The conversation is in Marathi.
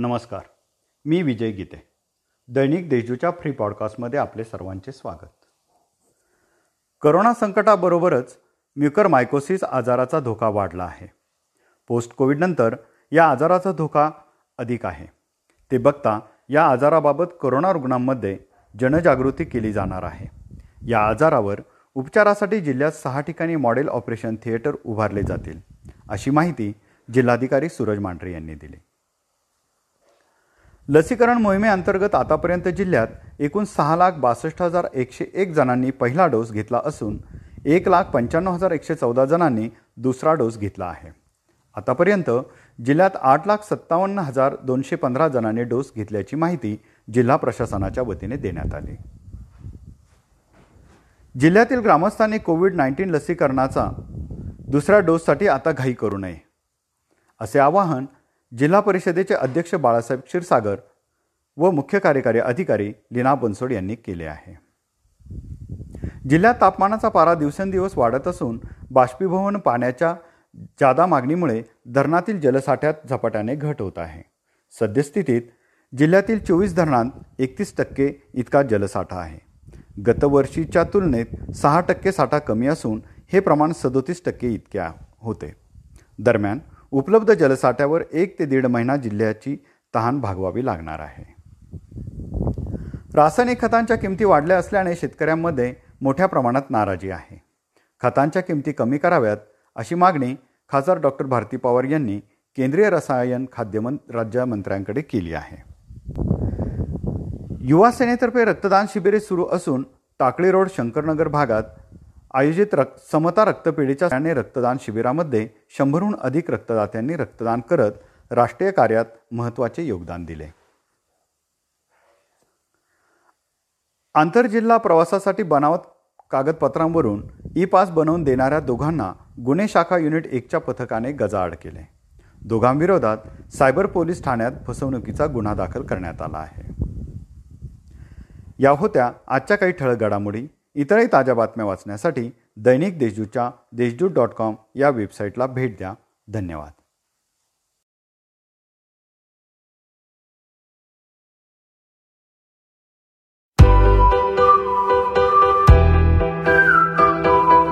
नमस्कार मी विजय गीते. दैनिक देजूच्या फ्री पॉडकास्टमध्ये आपले सर्वांचे स्वागत. करोना संकटाबरोबरच म्युकर मायकोसिस आजाराचा धोका वाढला आहे. पोस्ट कोविडनंतर या आजाराचा धोका अधिक आहे. ते बघता या आजाराबाबत करोना रुग्णांमध्ये जनजागृती केली जाणार आहे. या आजारावर उपचारासाठी जिल्ह्यात सहा ठिकाणी मॉडेल ऑपरेशन थिएटर उभारले जातील अशी माहिती जिल्हाधिकारी सूरज मांढरे यांनी दिली. लसीकरण मोहिमेअंतर्गत आतापर्यंत जिल्ह्यात एकूण सहा लाख बासष्ट हजार एकशे एक जणांनी पहिला डोस घेतला असून एक लाख पंच्याण्णव हजार एकशे चौदा जणांनी दुसरा डोस घेतला आहे. आतापर्यंत जिल्ह्यात आठ लाख सत्तावन्न हजार दोनशे पंधरा जणांनी डोस घेतल्याची माहिती जिल्हा प्रशासनाच्या वतीने देण्यात आली. जिल्ह्यातील ग्रामस्थांनी कोविड नाईन्टीन लसीकरणाचा दुसऱ्या डोससाठी आता घाई करू नये असे आवाहन जिल्हा परिषदेचे अध्यक्ष बाळासाहेब क्षीरसागर व मुख्य कार्यकारी अधिकारी लीना बनसोड यांनी केले आहे. जिल्ह्यात तापमानाचा पारा दिवसेंदिवस वाढत असून बाष्पीभवन पाण्याच्या जादा मागणीमुळे धरणातील जलसाठ्यात झपाट्याने घट होत आहे. सद्यस्थितीत जिल्ह्यातील चोवीस धरणांत एकतीस टक्के इतका जलसाठा आहे. गतवर्षीच्या तुलनेत सहा टक्के साठा कमी असून हे प्रमाण सदोतीस टक्के इतक्या होते. दरम्यान उपलब्ध जलसाठ्यावर एक ते दीड महिना जिल्ह्याची तहान भागवावी लागणार आहे. रासायनिक खतांच्या किमती वाढल्या असल्याने शेतकऱ्यांमध्ये मोठ्या प्रमाणात नाराजी आहे. खतांच्या किमती कमी कराव्यात अशी मागणी खासदार डॉक्टर भारती पवार यांनी केंद्रीय रसायन खाद्यमं राज्यमंत्र्यांकडे केली आहे. युवा सेनेतर्फे रक्तदान शिबिरे सुरू असून टाकळी रोड शंकरनगर भागात आयोजित रक्त समता रक्तपेढीच्या रक्तदान शिबिरामध्ये शंभरहून अधिक रक्तदात्यांनी रक्तदान करत राष्ट्रीय कार्यात महत्त्वाचे योगदान दिले. आंतरजिल्हा प्रवासासाठी बनावट कागदपत्रांवरून ई पास बनवून देणाऱ्या दोघांना गुन्हे शाखा युनिट एकच्या पथकाने गजाआड केले. दोघांविरोधात सायबर पोलीस ठाण्यात फसवणुकीचा गुन्हा दाखल करण्यात आला आहे. या होत्या आजच्या काही ठळक घडामोडी. इतरही ताज्या बातम्या वाचण्यासाठी दैनिक देशदूतच्या देशजूत डॉट कॉम या वेबसाईटला भेट द्या. धन्यवाद.